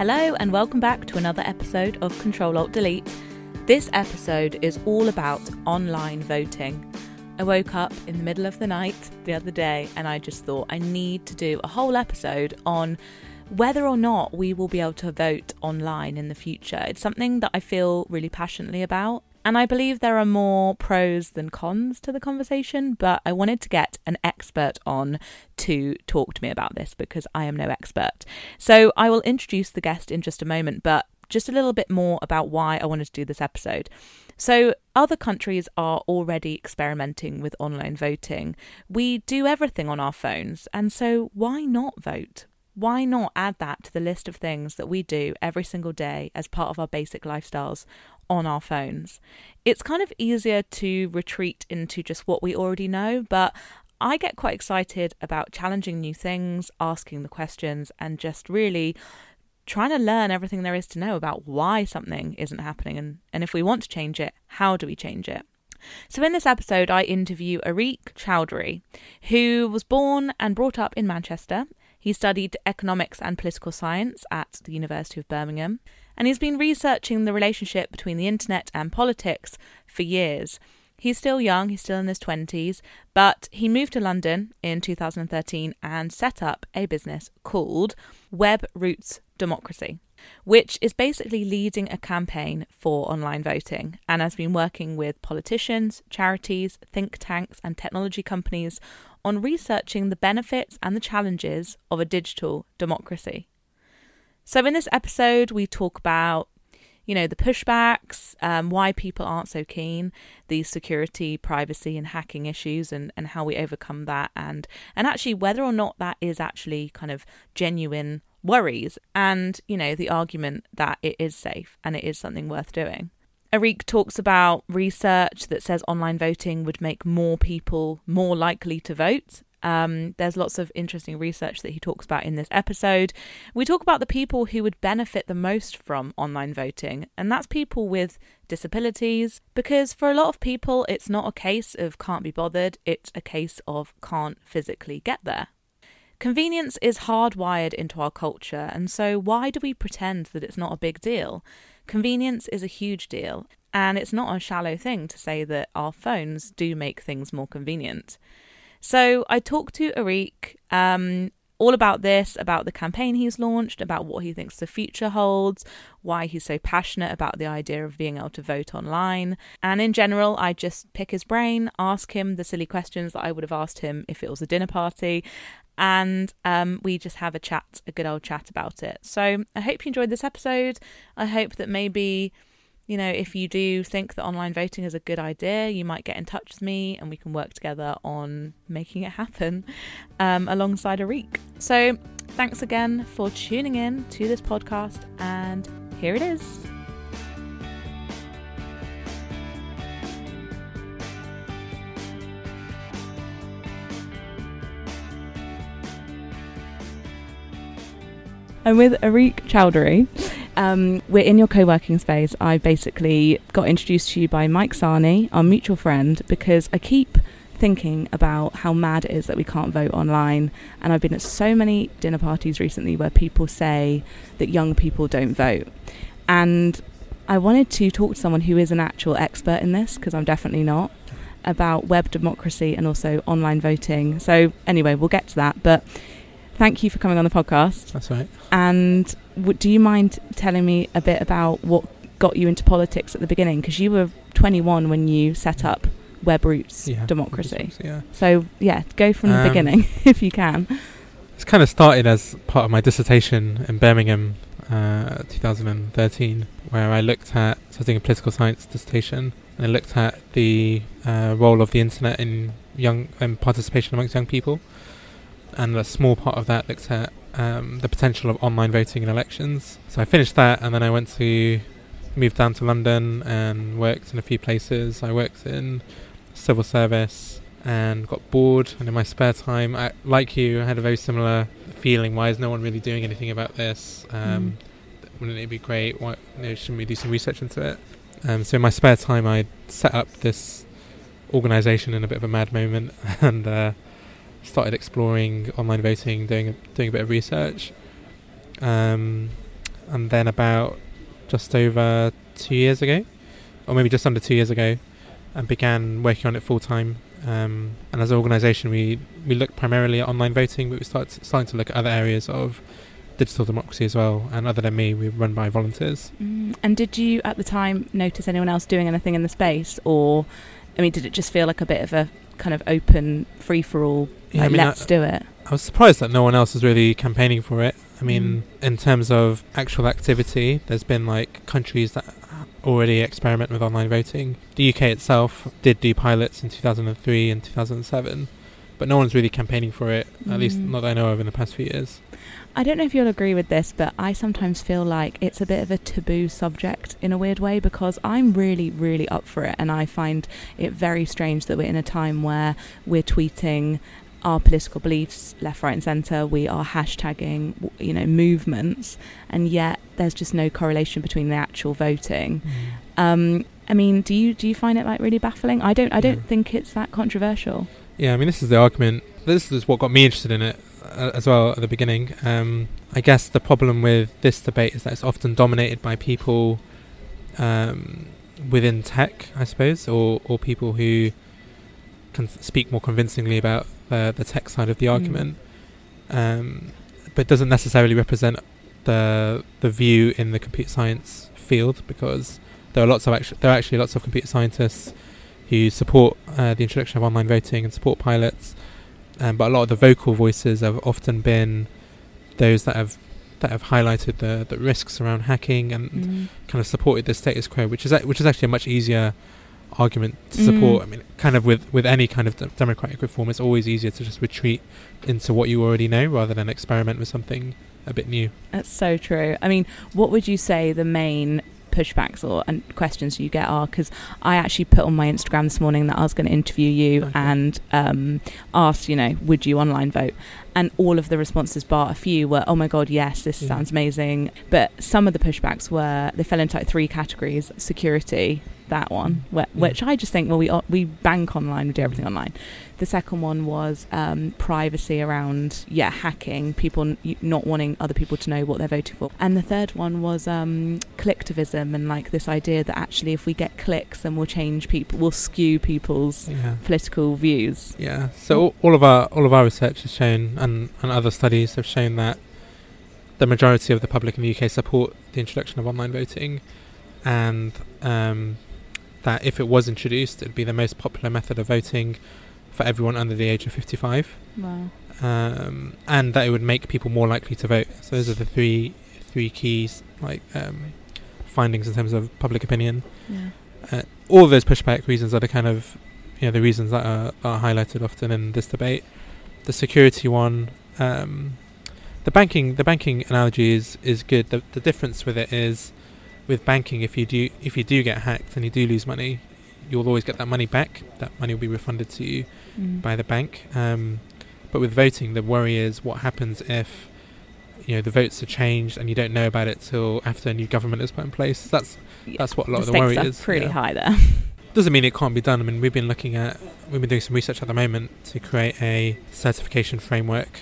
Hello, and welcome back to another episode of Control Alt Delete. This episode is all about online voting. I woke up in the middle of the night the other day and I just thought I need to do a whole episode on whether or not we will be able to vote online in the future. It's something that I feel really passionately about. And I believe there are more pros than cons to the conversation, but I wanted to get an expert on to talk to me about this because I am no expert. So I will introduce the guest in just a moment, but just a little bit more about why I wanted to do this episode. So, other countries are already experimenting with online voting. We do everything on our phones, and so why not vote? Why not add that to the list of things that we do every single day as part of our basic lifestyles on our phones? It's kind of easier to retreat into just what we already know, but I get quite excited about challenging new things, asking the questions, and just really trying to learn everything there is to know about why something isn't happening and, and if we want to change it, how do we change it? So, in this episode, I interview Areeq Chowdhury, who was born and brought up in Manchester. He studied economics and political science at the University of Birmingham, and he's been researching the relationship between the internet and politics for years. He's still young, he's still in his 20s, but he moved to London in 2013 and set up a business called Web Roots Democracy, which is basically leading a campaign for online voting and has been working with politicians, charities, think tanks, and technology companies on researching the benefits and the challenges of a digital democracy. So, in this episode, we talk about you know, the pushbacks, um, why people aren't so keen, the security, privacy, and hacking issues, and, and how we overcome that, and and actually whether or not that is actually kind of genuine worries, and you know, the argument that it is safe and it is something worth doing. Areeq talks about research that says online voting would make more people more likely to vote um, there's lots of interesting research that he talks about in this episode. We talk about the people who would benefit the most from online voting, and that's people with disabilities, because for a lot of people, it's not a case of can't be bothered, it's a case of can't physically get there. Convenience is hardwired into our culture, and so why do we pretend that it's not a big deal? Convenience is a huge deal, and it's not a shallow thing to say that our phones do make things more convenient. So I talked to Areeq um, all about this, about the campaign he's launched, about what he thinks the future holds, why he's so passionate about the idea of being able to vote online. And in general, I just pick his brain, ask him the silly questions that I would have asked him if it was a dinner party. And um, we just have a chat, a good old chat about it. So I hope you enjoyed this episode. I hope that maybe you know, if you do think that online voting is a good idea, you might get in touch with me and we can work together on making it happen um, alongside Areeq. So, thanks again for tuning in to this podcast, and here it is. I'm with Areeq Chowdhury. Um, we're in your co working space. I basically got introduced to you by Mike Sani, our mutual friend, because I keep thinking about how mad it is that we can't vote online. And I've been at so many dinner parties recently where people say that young people don't vote. And I wanted to talk to someone who is an actual expert in this, because I'm definitely not, about web democracy and also online voting. So, anyway, we'll get to that. But thank you for coming on the podcast. That's right. And w- do you mind telling me a bit about what got you into politics at the beginning? Because you were 21 when you set up Web Roots yeah, Democracy. yeah. So yeah, go from um, the beginning if you can. It's kind of started as part of my dissertation in Birmingham, uh, 2013, where I looked at so I was doing a political science dissertation, and I looked at the uh, role of the internet in young in participation amongst young people and a small part of that looked at um, the potential of online voting in elections. So I finished that, and then I went to move down to London and worked in a few places. I worked in civil service and got bored. And in my spare time, I, like you, I had a very similar feeling. Why is no one really doing anything about this? Um, mm. Wouldn't it be great? Why you know, shouldn't we do some research into it? Um, so in my spare time, I set up this organisation in a bit of a mad moment, and uh, started exploring online voting, doing a, doing a bit of research. Um, and then about just over two years ago, or maybe just under two years ago, and began working on it full time. Um, and as an organisation, we we look primarily at online voting, but we start starting to look at other areas of digital democracy as well. And other than me, we run by volunteers. Mm. And did you at the time notice anyone else doing anything in the space, or I mean, did it just feel like a bit of a kind of open free for all? Yeah, like, I mean, let's I- do it. I was surprised that no one else is really campaigning for it. I mean, Mm. in terms of actual activity, there's been like countries that already experiment with online voting. The UK itself did do pilots in 2003 and 2007, but no one's really campaigning for it, at least Mm. not that I know of in the past few years. I don't know if you'll agree with this, but I sometimes feel like it's a bit of a taboo subject in a weird way because I'm really, really up for it, and I find it very strange that we're in a time where we're tweeting our political beliefs left, right, and centre. We are hashtagging, you know, movements, and yet there's just no correlation between the actual voting. Um, I mean, do you do you find it like really baffling? I don't. I don't Yeah. think it's that controversial. Yeah, I mean, this is the argument. This is what got me interested in it as well at the beginning. Um, I guess the problem with this debate is that it's often dominated by people um, within tech, I suppose, or, or people who can speak more convincingly about the, the tech side of the Mm. argument, um, but doesn't necessarily represent the the view in the computer science field because there are lots of actu- there are actually lots of computer scientists who support uh, the introduction of online voting and support pilots. Um, but a lot of the vocal voices have often been those that have that have highlighted the, the risks around hacking and Mm. kind of supported the status quo, which is a- which is actually a much easier argument to Mm. support. I mean, kind of with with any kind of de- democratic reform, it's always easier to just retreat into what you already know rather than experiment with something a bit new. That's so true. I mean, what would you say the main pushbacks or and questions you get are? Because I actually put on my Instagram this morning that I was going to interview you Okay. and um, asked, you know, would you online vote? And all of the responses, bar a few, were, "Oh my god, yes, this Yeah. sounds amazing." But some of the pushbacks were they fell into like three categories: security, that one, Yeah. which I just think, well, we we bank online, we do everything online. The second one was um, privacy around, yeah, hacking, people not wanting other people to know what they're voting for. And the third one was um, clicktivism and like this idea that actually if we get clicks, then we'll change people, we'll skew people's Yeah. political views. Yeah. So all, all of our all of our research has shown, and, and other studies have shown that the majority of the public in the UK support the introduction of online voting, and um, that if it was introduced, it'd be the most popular method of voting for everyone under the age of 55, Wow. um, and that it would make people more likely to vote. So those are the three three keys like um, findings in terms of public opinion Yeah. all of those pushback reasons are the kind of you know the reasons that are, are highlighted often in this debate. The security one, um, the banking the banking analogy is is good. The the difference with it is with banking if you do if you do get hacked and you do lose money, you'll always get that money back. That money will be refunded to you Mm. by the bank. Um, but with voting, the worry is what happens if you know the votes are changed and you don't know about it till after a new government is put in place. That's Yeah. that's what a lot the of the worry are is. pretty yeah. high there. Doesn't mean it can't be done. I mean, we've been looking at, we've been doing some research at the moment to create a certification framework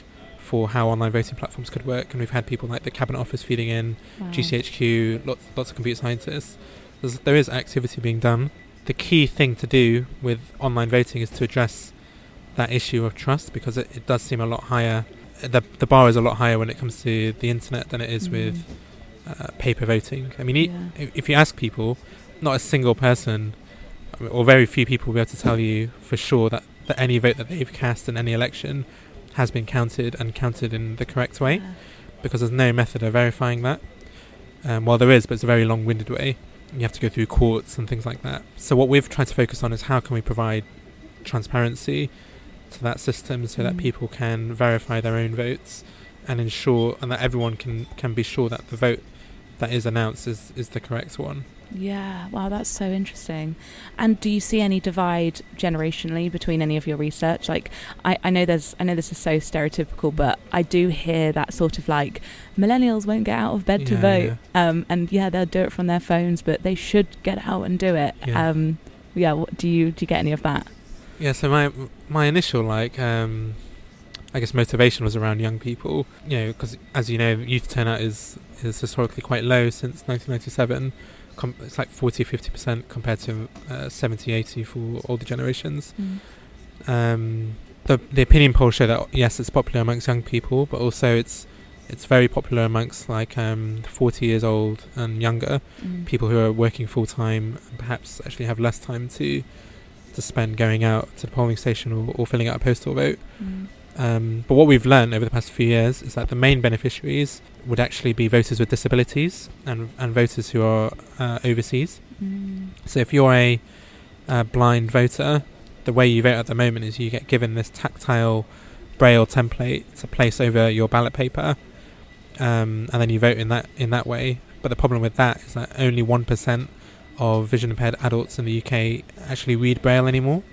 for how online voting platforms could work, and we've had people like the Cabinet Office feeding in, Wow. GCHQ, lots, lots of computer scientists. There's, there is activity being done. The key thing to do with online voting is to address that issue of trust because it, it does seem a lot higher. The, the bar is a lot higher when it comes to the internet than it is with Mm. uh, paper voting. I mean, Yeah. if, if you ask people, not a single person, or very few people, will be able to tell you for sure that, that any vote that they've cast in any election has been counted and counted in the correct way, Yeah. because there's no method of verifying that. Um, well, there is, but it's a very long-winded way. You have to go through courts and things like that. So what we've tried to focus on is how can we provide transparency to that system so that Mm. people can verify their own votes and ensure and that everyone can can be sure that the vote that is announced is, is the correct one. Yeah, wow, that's so interesting. And do you see any divide generationally between any of your research? Like, I, I know there's, I know this is so stereotypical, but I do hear that sort of like millennials won't get out of bed to Yeah, vote, um, and yeah, they'll do it from their phones, but they should get out and do it. Yeah. Um, yeah, what, do you do you get any of that? Yeah, so my my initial like um I I guess motivation was around young people. You know, because as you know, youth turnout is is historically quite low since 1997. Com- it's like 40 50 percent compared to uh, 70 80 for older generations. Mm. Um, the the opinion polls show that yes, it's popular amongst young people, but also it's it's very popular amongst like um, 40 years old and younger Mm. people who are working full time and perhaps actually have less time to to spend going out to the polling station or, or filling out a postal vote. Mm. Um, but what we've learned over the past few years is that the main beneficiaries would actually be voters with disabilities and and voters who are uh, overseas. Mm. So if you're a, uh blind voter, the way you vote at the moment is you get given this tactile braille template to place over your ballot paper, um, and then you vote in that in that way. But the problem with that is that only one percent of vision impaired adults in the UK actually read braille anymore.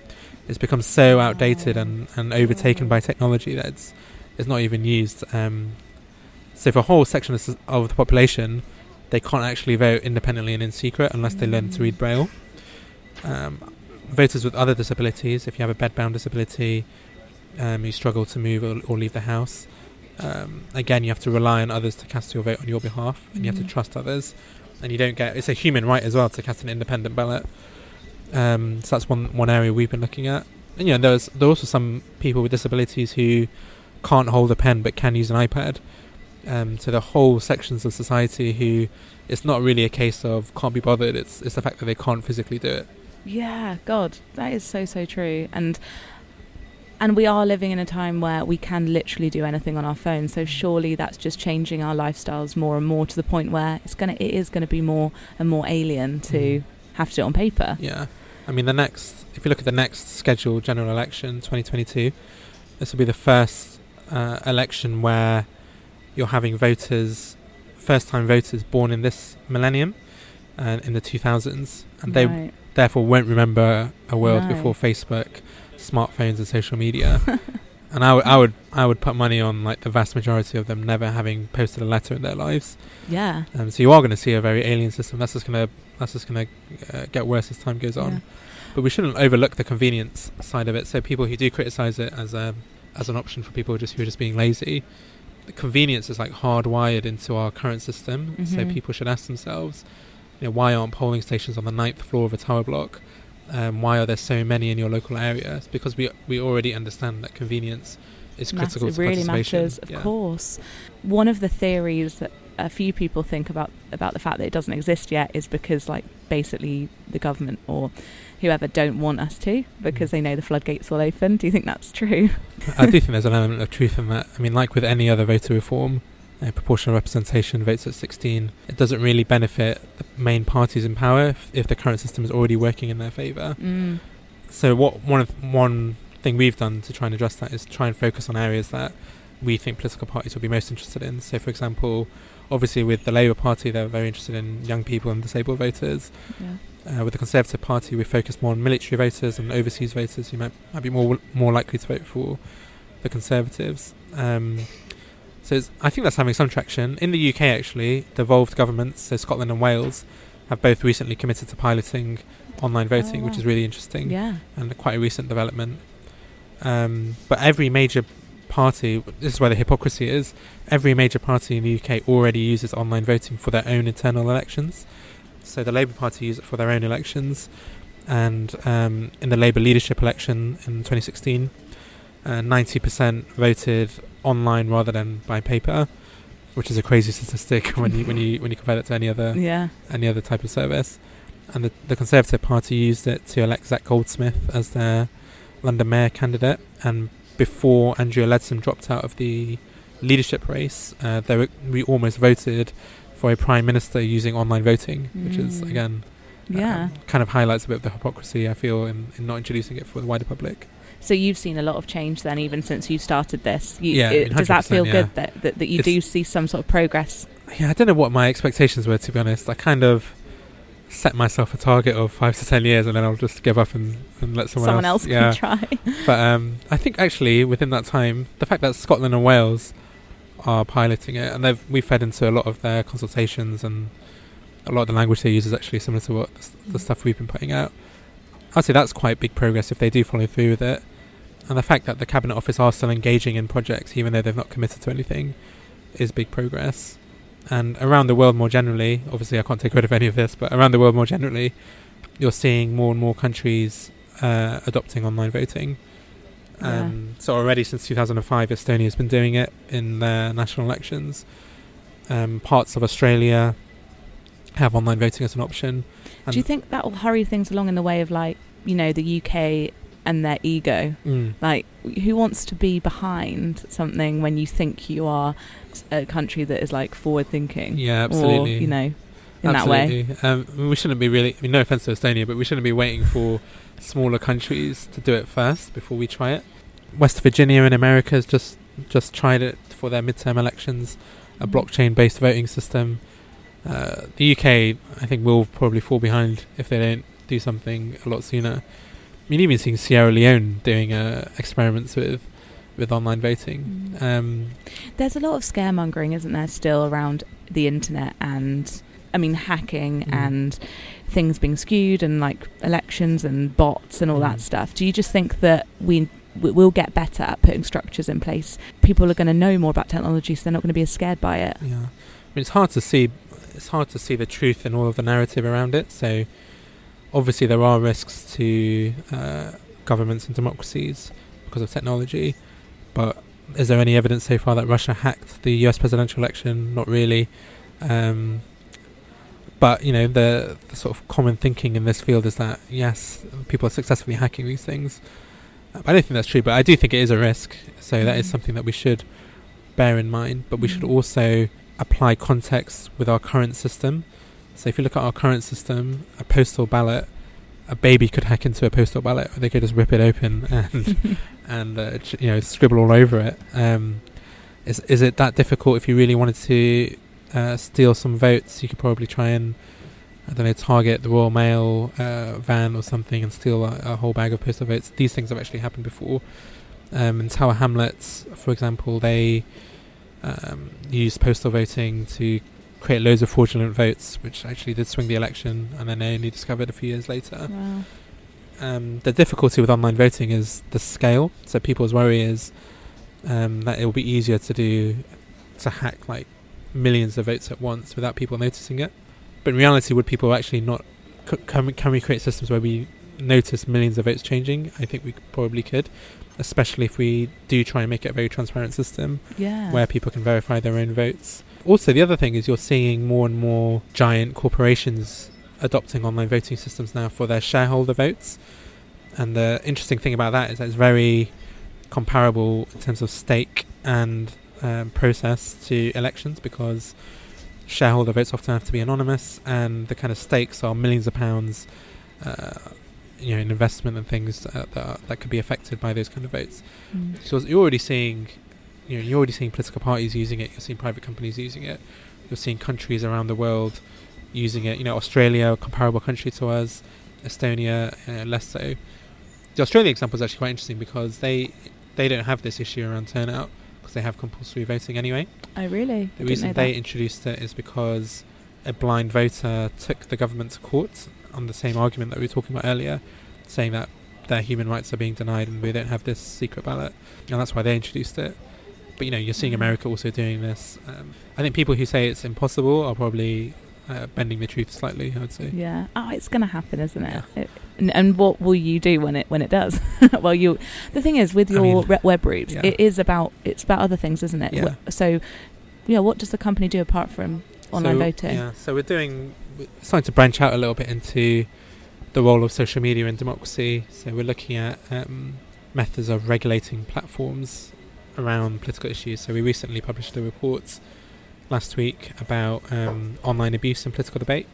It's become so outdated and, and overtaken by technology that it's it's not even used. Um, so for a whole section of, of the population, they can't actually vote independently and in secret unless they learn to read braille. Um, voters with other disabilities, if you have a bedbound disability, um, you struggle to move or, or leave the house. Um, again, you have to rely on others to cast your vote on your behalf, and you have to trust others. And you don't get it's a human right as well to cast an independent ballot. Um, so that's one one area we've been looking at. And you know, there's there are also some people with disabilities who can't hold a pen but can use an iPad. Um, so the whole sections of society who it's not really a case of can't be bothered. It's it's the fact that they can't physically do it. Yeah, God, that is so so true. And and we are living in a time where we can literally do anything on our phone. So surely that's just changing our lifestyles more and more to the point where it's gonna it is gonna be more and more alien to Mhm. Have to do it on paper. Yeah, I mean the next. If you look at the next scheduled general election, 2022, this will be the first uh, election where you're having voters, first-time voters born in this millennium, uh, in the 2000s, and they Right. therefore won't remember a world No. before Facebook, smartphones, and social media. and I would, I would, I would put money on like the vast majority of them never having posted a letter in their lives. yeah. Um, so you are going to see a very alien system. That's just going to, that's just going to uh, get worse as time goes on. Yeah. But we shouldn't overlook the convenience side of it. So people who do criticize it as a, as an option for people just who are just being lazy, the convenience is like hardwired into our current system. So Mhm. people should ask themselves, you know, why aren't polling stations on the ninth floor of a tower block? Um, why are there so many in your local area? It's because we we already understand that convenience is critical Massive, to really participation. matters, of Yeah. course. One of the theories that a few people think about about the fact that it doesn't exist yet is because like basically the government or whoever don't want us to because Mm. they know the floodgates will open. Do you think that's true? I do think there's an element of truth in that. I mean, like with any other voter reform, uh, proportional representation votes at 16, it doesn't really benefit the main parties in power if, if the current system is already working in their favour. Mm. So, what one of one thing we've done to try and address that is try and focus on areas that we think political parties will be most interested in. So, for example, obviously with the Labour Party, they're very interested in young people and disabled voters. Yeah. Uh, with the Conservative Party, we focus more on military voters and overseas voters who might, might be more more likely to vote for the Conservatives. Um, so it's, I think that's having some traction. In the UK, actually, the devolved governments, so Scotland and Wales, have both recently committed to piloting online voting, which wow. is really interesting Yeah. and quite a recent development. Um, but every major party, this is where the hypocrisy is, every major party in the UK already uses online voting for their own internal elections. So the Labour Party use it for their own elections, and um, in the Labour leadership election in 2016, uh, 90% voted online rather than by paper, which is a crazy statistic when you when you when you compare that to any other Yeah. any other type of service. And the, the Conservative Party used it to elect Zac Goldsmith as their London Mayor candidate. And before Andrea Leadsom dropped out of the leadership race, uh, were, we almost voted for a Prime Minister using online voting, which is, Mm. again, Yeah. um, kind of highlights a bit of the hypocrisy, I feel, in, in not introducing it for the wider public. So you've seen a lot of change then, even since you started this. You, Yeah, it- does that feel yeah. good that, that, that you It's- do see some sort of progress? Yeah, I don't know what my expectations were, to be honest. I kind of set myself a target of five to ten years and then I'll just give up and, and let someone, Someone else, yeah. can try. But um, I think actually within that time, the fact that Scotland and Wales are piloting it, and they've we fed into a lot of their consultations, and a lot of the language they use is actually similar to what the, the stuff we've been putting out. I'd say that's quite big progress if they do follow through with it. and the fact that the cabinet office are still engaging in projects, even though they've not committed to anything, is big progress. And around the world more generally, obviously I can't take credit for any of this, but around the world more generally, you're seeing more and more countries uh, adopting online voting. Um, So already since 2005, Estonia has been doing it in their national elections. Um, parts of Australia have online voting as an option. Do you think that will hurry things along in the way of like you know the UK and their ego? Mm. Like, who wants to be behind something when you think you are a country that is like forward thinking? Yeah, absolutely. Or, you know, in that way. Um, we shouldn't be really. I mean, no offense to Estonia, but we shouldn't be waiting for smaller countries to do it first before we try it. West Virginia in America has just just tried it for their midterm elections, a Mhm. blockchain-based voting system. Uh, the UK, I think, will probably fall behind if they don't do something a lot sooner. I mean, even seeing Sierra Leone doing uh, experiments with with online voting. Mm. Um, There's a lot of scaremongering, isn't there, still around the internet and, I mean, hacking Mm. and things being skewed and like elections and bots and all that Mm. stuff. Do you just think that we we- we'll get better at putting structures in place? People are going to know more about technology, so they're not going to be as scared by it. Yeah, I mean it's hard to see. It's hard to see the truth in all of the narrative around it. So, obviously, there are risks to uh, governments and democracies because of technology. But is there any evidence so far that Russia hacked the U.S. presidential election? Not really. Um, but you know, the, the sort of common thinking in this field is that yes, people are successfully hacking these things. Uh, I don't think that's true, but I do think it is a risk. So that is Mhm. something that we should bear in mind. But we should Mhm. also apply context with our current system. So if you look at our current system, a postal ballot, a baby could hack into a postal ballot, or they could just rip it open and and uh, you know scribble all over it. Um, is is it that difficult? If you really wanted to uh, steal some votes, you could probably try and I don't know target the Royal Mail uh, van or something and steal a, a whole bag of postal votes. These things have actually happened before. Um, in Tower Hamlets, for example, they um, used postal voting to create loads of fraudulent votes, which actually did swing the election, and then they only discovered a few years later. Wow. Um, the difficulty with online voting is the scale. So people's worry is um, that it will be easier to do to hack like millions of votes at once without people noticing it. But in reality, would people actually not? c- Can we, can we create systems where we notice millions of votes changing? I think we probably could, especially if we do try and make it a very transparent system Yeah. where people can verify their own votes. Also, the other thing is you're seeing more and more giant corporations adopting online voting systems now for their shareholder votes. And the interesting thing about that is that it's very comparable in terms of stake and um, process to elections because shareholder votes often have to be anonymous, and the kind of stakes are millions of pounds. Uh, you know, in investment and things uh, that are, that could be affected by those kind of votes. Mm. So you're already seeing, you know, you're already seeing political parties using it. You're seeing private companies using it. You're seeing countries around the world using it. You know, Australia, a comparable country to us, Estonia, uh, less so. The Australia example is actually quite interesting because they they don't have this issue around turnout because they have compulsory voting anyway. Oh, really? The reason they introduced it is because a blind voter took the government to court on the same argument that we were talking about earlier, saying that their human rights are being denied and we don't have this secret ballot, and that's why they introduced it. But you know, you're seeing. America also doing this. Um, I think people who say it's impossible are probably uh, bending the truth slightly. I would say. Yeah. Oh, it's going to happen, isn't it? it and, and what will you do when it when it does? well, you. The thing is, with I your mean, re- web route, yeah. it is about it's about other things, isn't it? Yeah. So, yeah. What does the company do apart from online so, voting? Yeah, so we're doing we're starting to branch out a little bit into the role of social media in democracy. So we're looking at um, methods of regulating platforms around political issues. So we recently published a report last week about um, online abuse in political debate.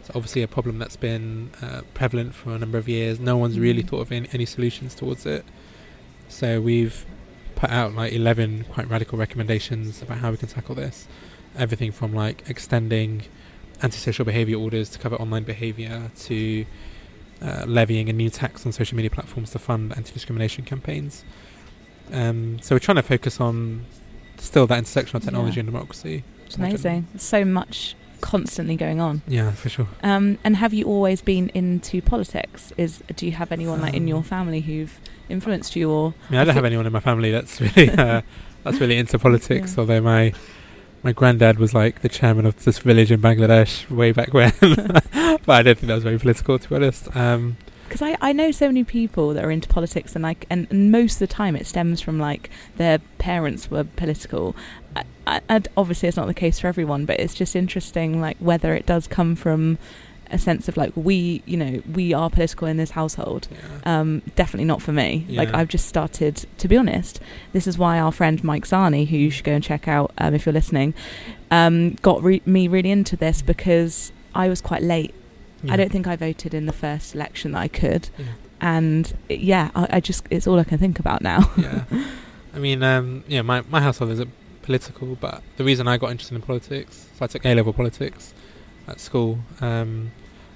It's obviously a problem that's been uh, prevalent for a number of years. No one's really Mm. thought of any, solutions towards it. So we've put out like 11 quite radical recommendations about how we can tackle this. Everything from like extending antisocial behaviour orders to cover online behaviour to uh, levying a new tax on social media platforms to fund anti-discrimination campaigns. Um, so we're trying to focus on still that intersection of technology Yeah. and democracy. It's amazing. There's so much constantly going on. Yeah, for sure. Um, and have you always been into politics? Is do you have anyone like in your Um, family who've influenced you, or I mean, I don't have anyone in my family that's really uh, that's really into politics. Yeah. Although my my granddad was like the chairman of this village in Bangladesh way back when, but I don't think that was very political, to be honest. Um, because I, I know so many people that are into politics and like and, and most of the time it stems from like their parents were political. I, I, and obviously it's not the case for everyone but it's just interesting like whether it does come from a sense of like we you know we are political in this household. Yeah. um, definitely not for me. Like I've just started to be honest this is why our friend Mike Sani who you should go and check out um, if you're listening um, got re- me really into this because I was quite late Yeah. I don't think I voted in the first election that I could, Yeah. and it, yeah, I, I just it's all I can think about now. yeah. I mean, um, yeah, my, my household isn't political, but the reason I got interested in politics, so I took A level politics at school. Um,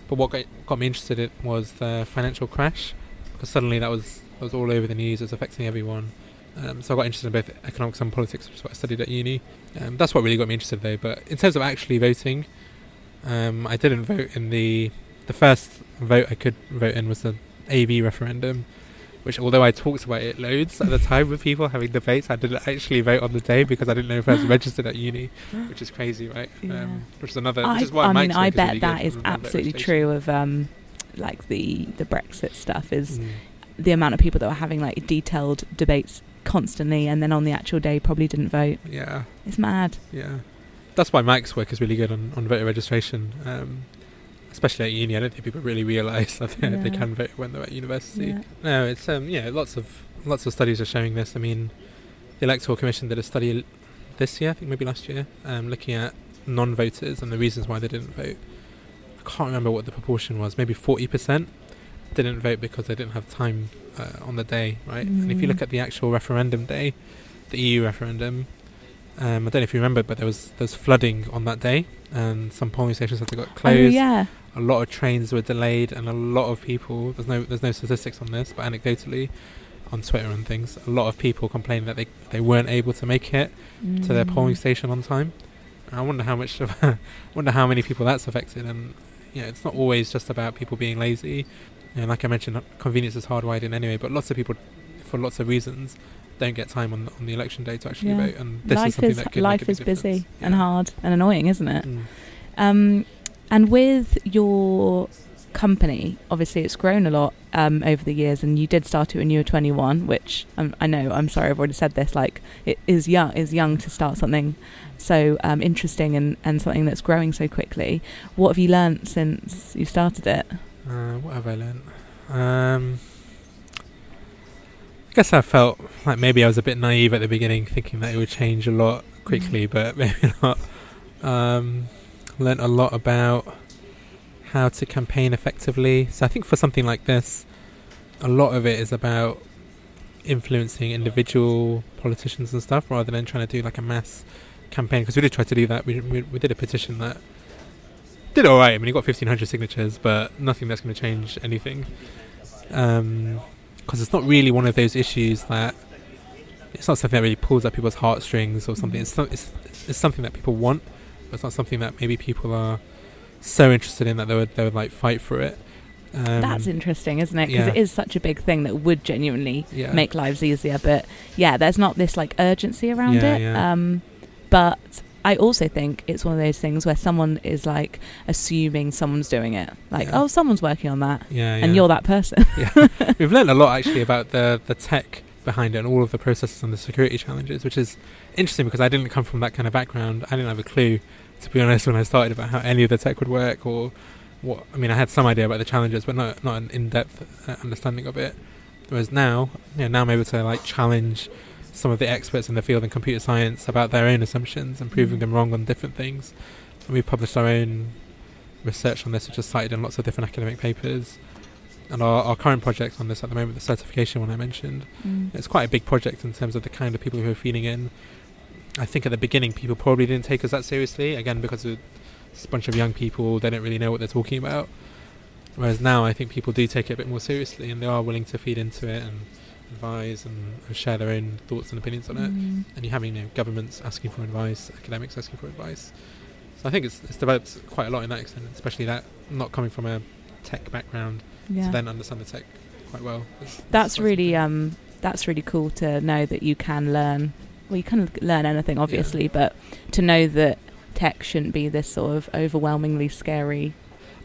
but what got, got me interested in was the financial crash, because suddenly that was that was all over the news. It was affecting everyone. Um, so I got interested in both economics and politics, which is what I studied at uni. Um, that's what really got me interested, though. But in terms of actually voting, um, I didn't vote in the the first vote I could vote in was the AV referendum, which although I talked about it loads at the time with people having debates, I didn't actually vote on the day because I didn't know if I was registered at uni, which is crazy, right? Yeah. Um, which is another. I, which is why I mean, I bet really that is absolutely true of um, like the the Brexit stuff is Mm. the amount of people that were having like detailed debates constantly, and then on the actual day probably didn't vote. Yeah, It's mad. yeah. That's why Mike's work is really good on, on voter registration. Um, especially at uni, I don't think people really realise that they, they can vote when they're at university. Yeah. No, it's um yeah, lots of lots of studies are showing this. I mean, the Electoral Commission did a study this year, I think maybe last year, um, looking at non-voters and the reasons why they didn't vote. I can't remember what the proportion was. Maybe forty percent didn't vote because they didn't have time uh, on the day, right? And if you look Mm. at the actual referendum day, the EU referendum, um, I don't know if you remember, but there was there was flooding on that day, and some polling stations had to got closed. Oh closed yeah. a lot of trains were delayed and a lot of people there's no there's no statistics on this but anecdotally on Twitter and things a lot of people complained that they they weren't able to make it to their polling Mm. station on time and I wonder how much of wonder how many people that's affected and you know it's not always just about people being lazy you know, like I mentioned convenience is hardwired in anyway but lots of people for lots of reasons don't get time on on the election day to actually Yeah. vote and this is life something is that could life is busy difference. and hard and annoying, isn't it? Mm. Um, and with your company, obviously it's grown a lot um, over the years, and you did start it when you were 21, which um, I know. I'm sorry, I've already said this. Like it is young, is young to start something so um, interesting and, and something that's growing so quickly. What have you learnt since you started it? Uh, what have I learned? Um, I guess I felt like maybe I was a bit naive at the beginning, thinking that it would change a lot quickly, but maybe not. Um, learned a lot about how to campaign effectively. So I think for something like this, a lot of it is about influencing individual politicians and stuff, rather than trying to do like a mass campaign. Because we did try to do that. We, we we did a petition that did all right. I mean, he got fifteen hundred signatures, but nothing that's going to change anything. Because it's not really one of those issues that it's not something that really pulls at people's heartstrings or something. It's, not, it's it's something that people want, but it's not something that maybe people are so interested in that they would they would like fight for it. Um, That's interesting, isn't it? Because yeah. it is such a big thing that would genuinely yeah. make lives easier. But yeah, there's not this like urgency around Yeah, it. yeah. Um, but I also think it's one of those things where someone is like assuming someone's doing it. Like, Yeah. oh, someone's working on that, yeah, and yeah. you're that person. We've learned a lot actually about the the tech behind it and all of the processes and the security challenges, which is interesting because I didn't come from that kind of background. I didn't have a clue, to be honest, when I started about how any of the tech would work or what. I mean, I had some idea about the challenges, but not not an in-depth uh, understanding of it. Whereas now, yeah, now I'm able to like challenge some of the experts in the field in computer science about their own assumptions and proving Mm. them wrong on different things. And we've published our own research on this, which is cited in lots of different academic papers. And our, our current project on this at the moment, the certification one I mentioned, Mm. it's quite a big project in terms of the kind of people who are feeding in. I think at the beginning, people probably didn't take us that seriously, again, because it's a bunch of young people, they don't really know what they're talking about. Whereas now, I think people do take it a bit more seriously and they are willing to feed into it and advise and, and share their own thoughts and opinions on it. Mm. And you're having you know, governments asking for advice, academics asking for advice. So I think it's, it's developed quite a lot in that extent, especially that not coming from a tech background Yeah. to then understand the tech quite well. It's- that's it's really um that's really cool to know that you can learn well you can learn anything obviously but to know that tech shouldn't be this sort of overwhelmingly scary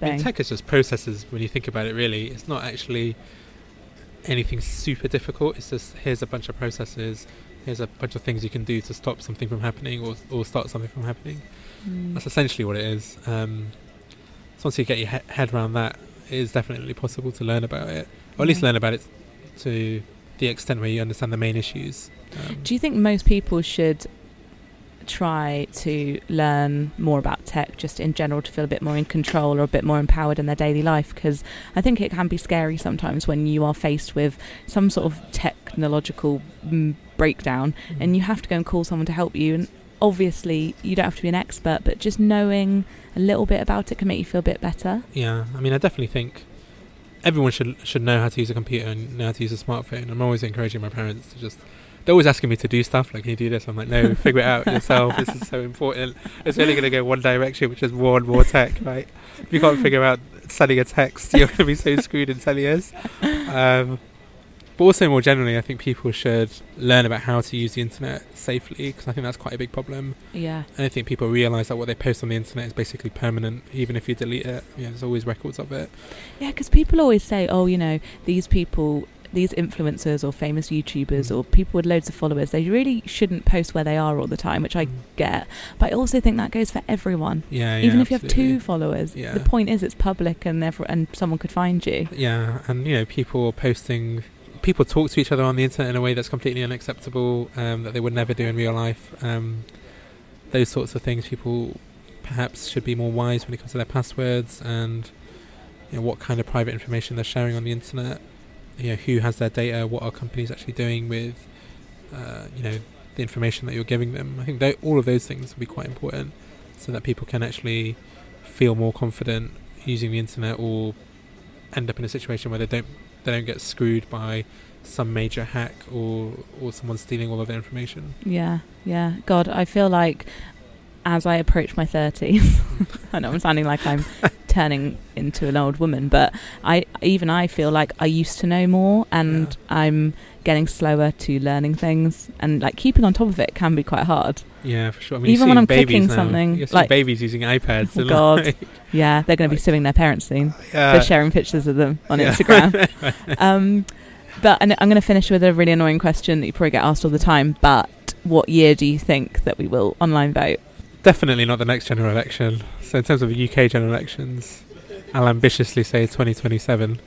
I mean, tech is just processes when you think about it. Really, it's not actually anything super difficult. It's just here's a bunch of processes. Here's a bunch of things you can do to stop something from happening or or start something from happening. Mm. That's essentially what it is. Um, so once you get your he- head around that, it is definitely possible to learn about it, or at least Yeah. learn about it to the extent where you understand the main issues. Um, do you think most people should try to learn more about tech just in general to feel a bit more in control or a bit more empowered in their daily life because i think it can be scary sometimes when you are faced with some sort of technological mm, breakdown and you have to go and call someone to help you and obviously you don't have to be an expert but just knowing a little bit about it can make you feel a bit better Yeah, I mean, I definitely think everyone should should know how to use a computer and know how to use a smartphone. I'm always encouraging my parents to just. They're always asking me to do stuff like, "Can you do this?" I'm like, "No, figure it out yourself. This is so important. It's only going to go one direction, which is more and more tech, right? If you can't figure out sending a text, you're going to be so screwed in ten years." Um, but also more generally, I think people should learn about how to use the internet safely because I think that's quite a big problem. yeah And I think people realise that what they post on the internet is basically permanent, even if you delete it. You know, there's always records of it. yeah because people always say oh you know these people these influencers or famous youtubers Mm. or people with loads of followers they really shouldn't post where they are all the time which i Mm. get but i also think that goes for everyone Yeah, yeah even if you have two followers Yeah. the point is it's public and therefore and someone could find you Yeah, and you know, people posting, people talk to each other on the internet in a way that's completely unacceptable, um, that they would never do in real life. Um, those sorts of things, people perhaps should be more wise when it comes to their passwords and you know what kind of private information they're sharing on the internet. You know, who has their data? What are companies actually doing with, uh, you know, the information that you're giving them? I think tho- all of those things will be quite important, so that people can actually feel more confident using the internet or end up in a situation where they don't they don't get screwed by some major hack or or someone stealing all of their information. yeah yeah god i feel like as i approach my 30s i know i'm sounding like i'm turning into an old woman but i even i feel like i used to know more and Yeah. i'm getting slower to learning things and like keeping on top of it can be quite hard Yeah, for sure. I mean, Even when I'm cooking now. something, you're like- babies using iPads. Oh, God. like, yeah they're going to be Like- suing their parents soon uh, for sharing pictures of them on yeah. instagram um but and i'm going to finish with a really annoying question that you probably get asked all the time but what year do you think that we will online vote Definitely not the next general election. So in terms of UK general elections, I'll ambitiously say 2027.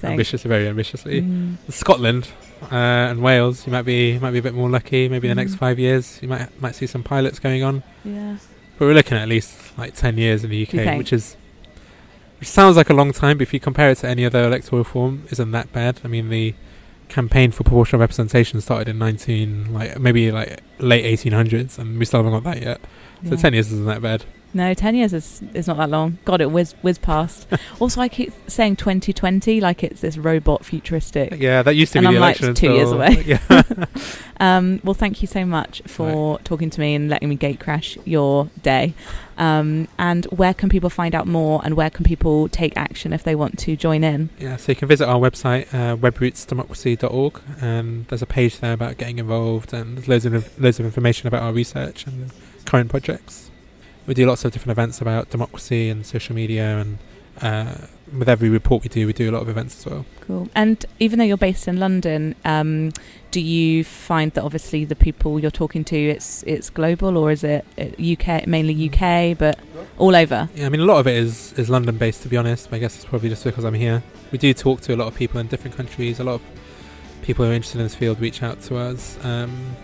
So- Ambitious, very ambitiously. Mm, Scotland uh, and Wales, you might be might be a bit more lucky. Maybe the next Mm. five years, you might might see some pilots going on. yeah But we're looking at at least like 10 years in the UK, which is which sounds like a long time, but if you compare it to any other electoral reform, isn't that bad. I mean, the campaign for proportional representation started in 19 like maybe like late 1800s, and we still haven't got that yet. So yeah. 10 years isn't that bad. no 10 years is, is not that long god it whiz, whiz past also i keep saying 2020 like it's this robot futuristic Yeah, that used to And be I'm like two years away. Yeah, Um, well, thank you so much for talking to me and letting me gate crash your day. Um, and where can people find out more and where can people take action if they want to join in? yeah. So you can visit our website, uh, webrootsdemocracy.org, and there's a page there about getting involved, and there's loads of loads of information about our research and current projects. We do lots of different events about democracy and social media, and uh, with every report we do, we do a lot of events as well. Cool. And even though you're based in London, um, do you find that obviously the people you're talking to it's it's global or is it uh, UK mainly UK but all over? Yeah, I mean, a lot of it is, is London based, to be honest. I guess it's probably just because I'm here. We do talk to a lot of people in different countries. A lot of people who are interested in this field reach out to us. Um,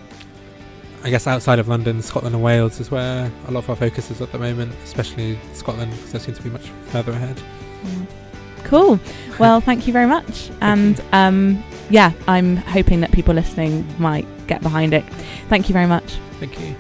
I guess outside of London, Scotland and Wales is where a lot of our focus is at the moment, especially Scotland, because they seem to be much further ahead. Cool. Well, thank you very much. And um, yeah, I'm hoping that people listening might get behind it. Thank you very much. Thank you.